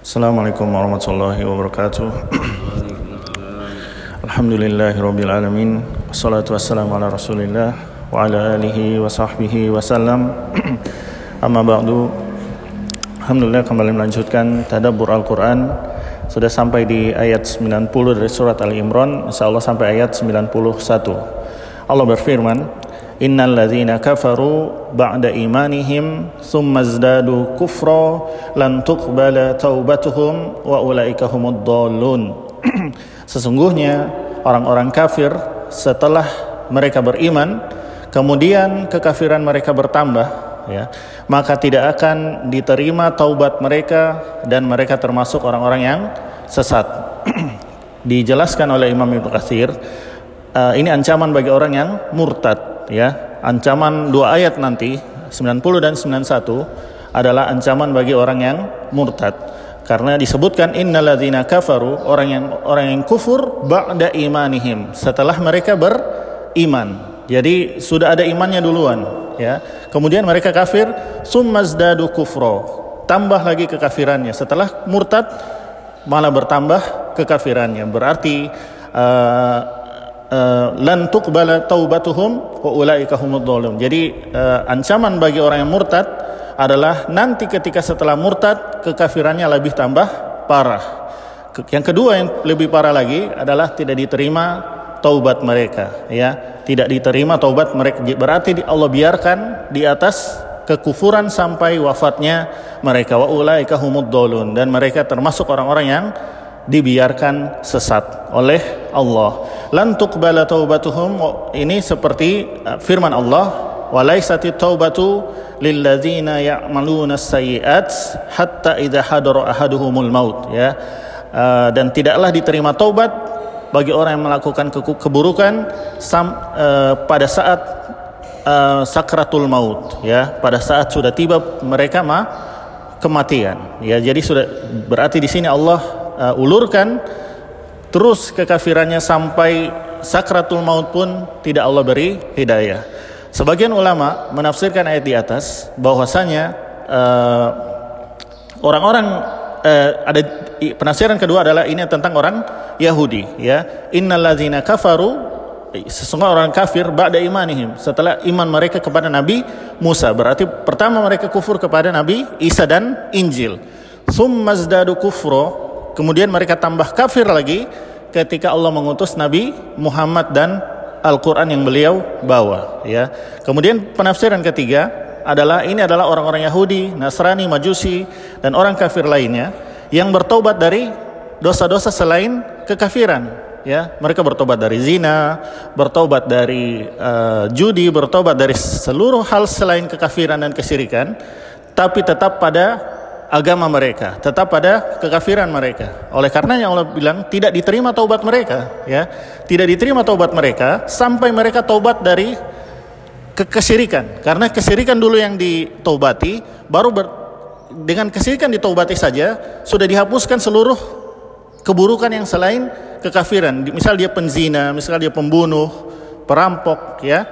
Assalamualaikum warahmatullahi wabarakatuh. Alhamdulillahirabbil alamin. Wassalatu wassalamu ala Rasulillah wa ala alihi wa sahbihi wasallam. Amma ba'du. Alhamdulillah kembali melanjutkan tadabbur Al-Qur'an. Sudah sampai di ayat 90 dari surat Al-Imran, insyaallah sampai ayat 91. Allah berfirman, Innal ladzina kafaru ba'da imanihim thumma izdadu kufra lan tuqbala taubatuhum wa ulaika. Sesungguhnya orang-orang kafir setelah mereka beriman kemudian kekafiran mereka bertambah ya maka tidak akan diterima taubat mereka dan mereka termasuk orang-orang yang sesat. Dijelaskan oleh Imam Ibnu Katsir uh, ini ancaman bagi orang yang murtad ya. Ancaman dua ayat nanti 90 dan 91 adalah ancaman bagi orang yang murtad. Karena disebutkan innalladzina kafaru orang yang orang yang kufur ba'da imanihim. Setelah mereka beriman. Jadi sudah ada imannya duluan ya. Kemudian mereka kafir summazdadu kufro tambah lagi kekafirannya. Setelah murtad malah bertambah kekafirannya. Berarti uh, Uh, lan tuqbala taubatuhum Jadi uh, ancaman bagi orang yang murtad adalah nanti ketika setelah murtad kekafirannya lebih tambah parah. Yang kedua yang lebih parah lagi adalah tidak diterima taubat mereka ya. Tidak diterima taubat mereka berarti Allah biarkan di atas kekufuran sampai wafatnya mereka wa ulaika humud dan mereka termasuk orang-orang yang dibiarkan sesat oleh Allah. Lan tuqbala taubatuhum ini seperti uh, firman Allah walaysati taubatu lilladzina ya'maluna sayyi'at hatta idza hadara ahaduhumul maut ya. Uh, dan tidaklah diterima taubat bagi orang yang melakukan ke keburukan sam, uh, pada saat uh, sakratul maut ya pada saat sudah tiba mereka mah kematian ya jadi sudah berarti di sini Allah uh, ulurkan terus kekafirannya sampai sakratul maut pun tidak Allah beri hidayah. Sebagian ulama menafsirkan ayat di atas bahwasanya uh, orang-orang uh, ada penafsiran kedua adalah ini tentang orang Yahudi ya. Innalladzina kafaru sesungguhnya orang kafir ba'da imanihim. Setelah iman mereka kepada Nabi Musa berarti pertama mereka kufur kepada Nabi Isa dan Injil. Summazdadu kufro Kemudian mereka tambah kafir lagi ketika Allah mengutus Nabi Muhammad dan Al-Qur'an yang beliau bawa ya. Kemudian penafsiran ketiga adalah ini adalah orang-orang Yahudi, Nasrani, Majusi dan orang kafir lainnya yang bertobat dari dosa-dosa selain kekafiran ya mereka bertobat dari zina bertobat dari uh, judi bertobat dari seluruh hal selain kekafiran dan kesyirikan tapi tetap pada agama mereka, tetap pada kekafiran mereka. Oleh karenanya Allah bilang tidak diterima taubat mereka, ya. Tidak diterima taubat mereka sampai mereka taubat dari kesyirikan. Karena kesyirikan dulu yang ditaubati, baru ber, dengan kesyirikan ditaubati saja sudah dihapuskan seluruh keburukan yang selain kekafiran. Misal dia penzina, misal dia pembunuh, perampok, ya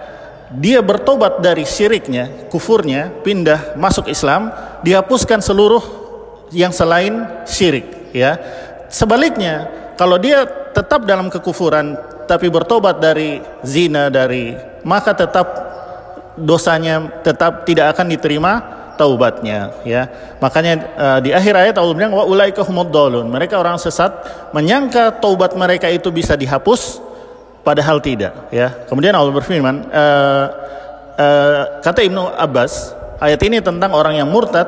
dia bertobat dari syiriknya, kufurnya, pindah masuk Islam, dihapuskan seluruh yang selain syirik, ya. Sebaliknya, kalau dia tetap dalam kekufuran tapi bertobat dari zina dari maka tetap dosanya tetap tidak akan diterima taubatnya ya. Makanya uh, di akhir ayat Allah bilang wa ulaika mereka orang sesat menyangka taubat mereka itu bisa dihapus padahal tidak ya. Kemudian Allah berfirman uh, uh, kata Ibnu Abbas ayat ini tentang orang yang murtad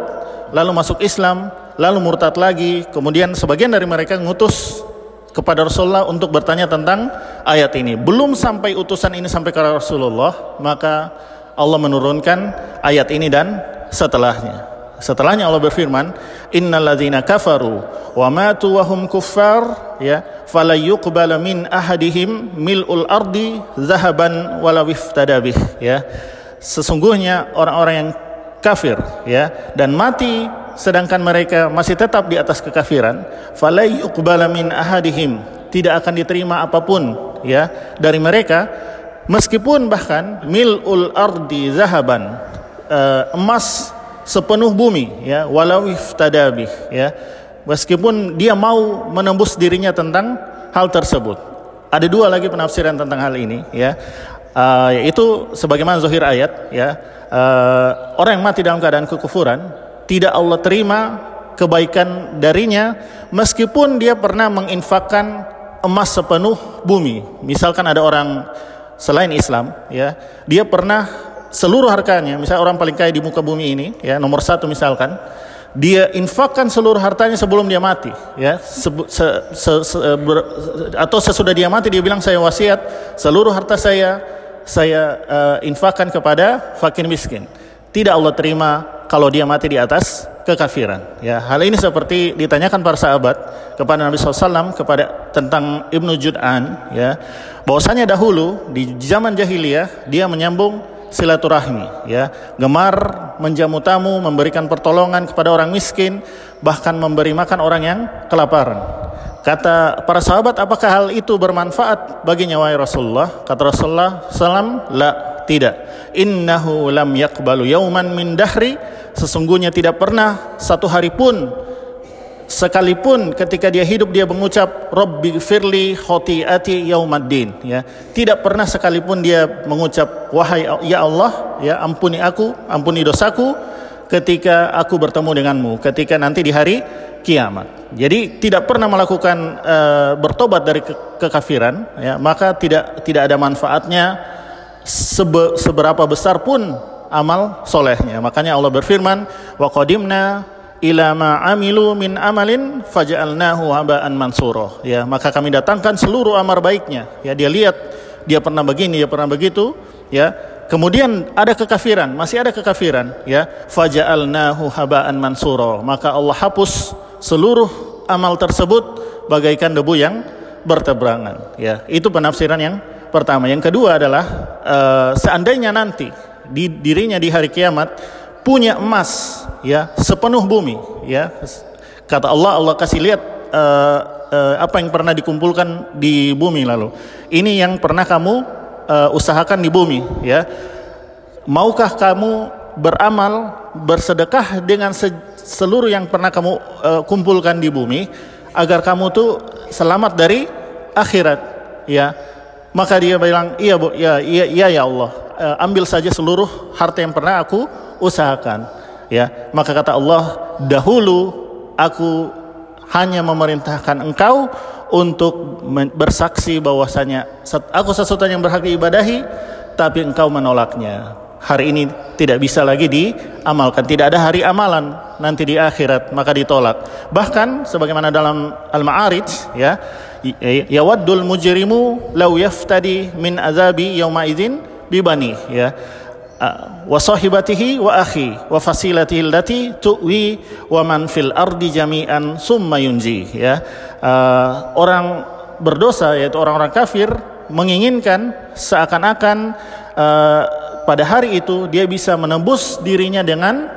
lalu masuk Islam lalu murtad lagi kemudian sebagian dari mereka ngutus kepada Rasulullah untuk bertanya tentang ayat ini. Belum sampai utusan ini sampai ke Rasulullah maka Allah menurunkan ayat ini dan setelahnya. Setelahnya Allah berfirman innalladzina kafaru wa matu wa hum kuffar ya fala yuqbala min ahadihim mil'ul ardi zahaban wala wiftadabih ya. Sesungguhnya orang-orang yang kafir ya dan mati sedangkan mereka masih tetap di atas kekafiran fala yuqbala min ahadihim tidak akan diterima apa pun ya dari mereka meskipun bahkan mil'ul ardi zahaban uh, emas sepenuh bumi ya walau iftadabih ya meskipun dia mau menembus dirinya tentang hal tersebut. Ada dua lagi penafsiran tentang hal ini ya. Uh, yaitu sebagaimana zahir ayat ya. Uh, orang yang mati dalam keadaan kekufuran tidak Allah terima kebaikan darinya meskipun dia pernah menginfakkan emas sepenuh bumi. Misalkan ada orang selain Islam ya, dia pernah seluruh hartanya, misalnya orang paling kaya di muka bumi ini ya, nomor satu misalkan, dia infakkan seluruh hartanya sebelum dia mati ya se, se, se, se, ber, atau sesudah dia mati dia bilang saya wasiat seluruh harta saya saya uh, infakkan kepada fakir miskin. Tidak Allah terima kalau dia mati di atas kekafiran. Ya hal ini seperti ditanyakan para sahabat kepada Nabi SAW kepada tentang Ibnu Jud'an ya. Bahwasanya dahulu di zaman jahiliyah dia menyambung silaturahmi ya. Gemar menjamu tamu memberikan pertolongan kepada orang miskin bahkan memberi makan orang yang kelaparan kata para sahabat apakah hal itu bermanfaat bagi nyawa Rasulullah? Kata Rasulullah salam la tidak. Innahu lam yakbalu yauman min dahri. Sesungguhnya tidak pernah satu hari pun sekalipun ketika dia hidup dia mengucap Rabbi firli khotiati yaumaddin. Ya tidak pernah sekalipun dia mengucap wahai ya Allah ya ampuni aku ampuni dosaku ketika aku bertemu denganmu. Ketika nanti di hari kiamat. Jadi tidak pernah melakukan uh, bertobat dari ke kekafiran ya maka tidak tidak ada manfaatnya sebe seberapa besar pun amal solehnya. Makanya Allah berfirman wa qadimna ila ma amilu min amalin faja'alnahu haba'an mansura ya maka kami datangkan seluruh amal baiknya. Ya dia lihat dia pernah begini dia pernah begitu ya. Kemudian ada kekafiran masih ada kekafiran ya. Faja'alnahu haba'an mansura maka Allah hapus seluruh amal tersebut bagaikan debu yang bertebarangan ya. Itu penafsiran yang pertama. Yang kedua adalah uh, seandainya nanti di dirinya di hari kiamat punya emas ya sepenuh bumi ya. Kata Allah Allah kasih lihat uh, uh, apa yang pernah dikumpulkan di bumi lalu. Ini yang pernah kamu uh, usahakan di bumi ya. Maukah kamu beramal bersedekah dengan se seluruh yang pernah kamu uh, kumpulkan di bumi agar kamu tuh selamat dari akhirat. Ya. Maka dia bilang iya bu. Ya iya iya ya Allah. Uh, ambil saja seluruh harta yang pernah aku usahakan. Ya. Maka kata Allah dahulu aku hanya memerintahkan engkau untuk bersaksi bahwasanya aku sesuatu yang berhak diibadahi tapi engkau menolaknya hari ini tidak bisa lagi diamalkan. Tidak ada hari amalan nanti di akhirat maka ditolak. Bahkan sebagaimana dalam al-ma'arij ya yawaddul mujrimu law yaftadi min azabi yauma idzin bibani ya. Wa sahibatihi wa akhi wa fasilatihi allati tuwi wa man fil ardi jami'an summa yunji ya. Orang berdosa yaitu orang-orang kafir menginginkan seakan-akan uh, pada hari itu dia bisa menembus dirinya dengan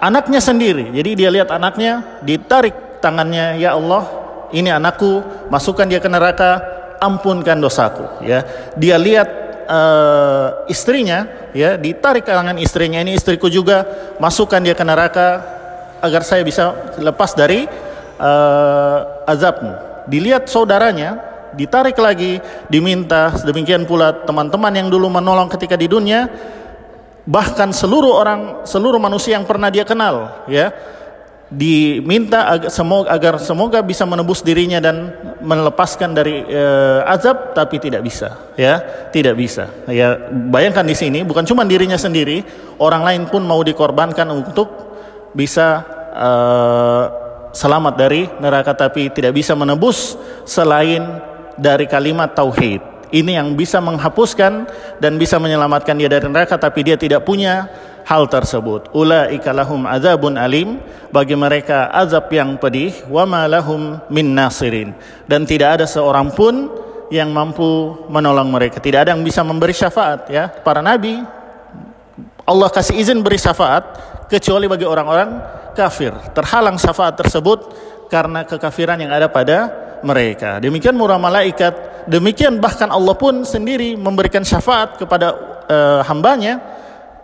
anaknya sendiri. Jadi dia lihat anaknya ditarik tangannya ya Allah ini anakku masukkan dia ke neraka ampunkan dosaku. Ya dia lihat uh, istrinya ya ditarik kalangan istrinya ini istriku juga masukkan dia ke neraka agar saya bisa lepas dari uh, azabmu. Dilihat saudaranya ditarik lagi diminta demikian pula teman-teman yang dulu menolong ketika di dunia bahkan seluruh orang seluruh manusia yang pernah dia kenal ya diminta agar semoga agar semoga bisa menebus dirinya dan melepaskan dari uh, azab tapi tidak bisa ya tidak bisa. Ya bayangkan di sini bukan cuma dirinya sendiri orang lain pun mau dikorbankan untuk bisa uh, selamat dari neraka tapi tidak bisa menebus selain dari kalimat tauhid ini yang bisa menghapuskan dan bisa menyelamatkan dia dari neraka tapi dia tidak punya hal tersebut. Ulaika lahum azabun alim, bagi mereka azab yang pedih, wa ma lahum min nasirin. Dan tidak ada seorang pun yang mampu menolong mereka. Tidak ada yang bisa memberi syafaat ya. Para nabi Allah kasih izin beri syafaat kecuali bagi orang-orang kafir. Terhalang syafaat tersebut karena kekafiran yang ada pada mereka. Demikian murah malaikat, demikian bahkan Allah pun sendiri memberikan syafaat kepada uh, hambanya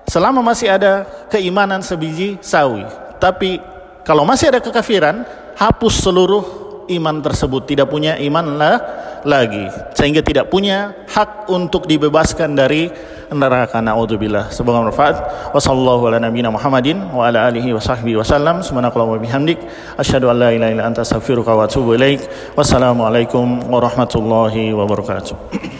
selama masih ada keimanan sebiji sawi. Tapi kalau masih ada kekafiran, hapus seluruh iman tersebut tidak punya iman lah lagi sehingga tidak punya hak untuk dibebaskan dari neraka naudzubillah semoga bermanfaat. Wasallallahu ala nabiyina muhammadin wa ala alihi wa sahbihi wasallam subhanakallah wa bihamdik. Asyhadu an la ilaha illa anta astaghfiruka wa atubu ilaik. Wassalamu alaikum warahmatullahi wabarakatuh